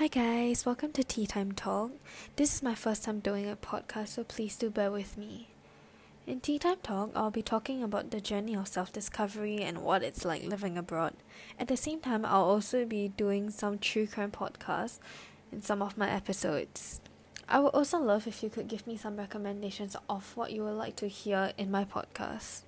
Hi guys, welcome to Tea Time Talk. This is my first time doing a podcast, so please do bear with me. In Tea Time Talk, I'll be talking about the journey of self discovery and what it's like living abroad. At the same time, I'll also be doing some true crime podcasts in some of my episodes. I would also love if you could give me some recommendations of what you would like to hear in my podcast.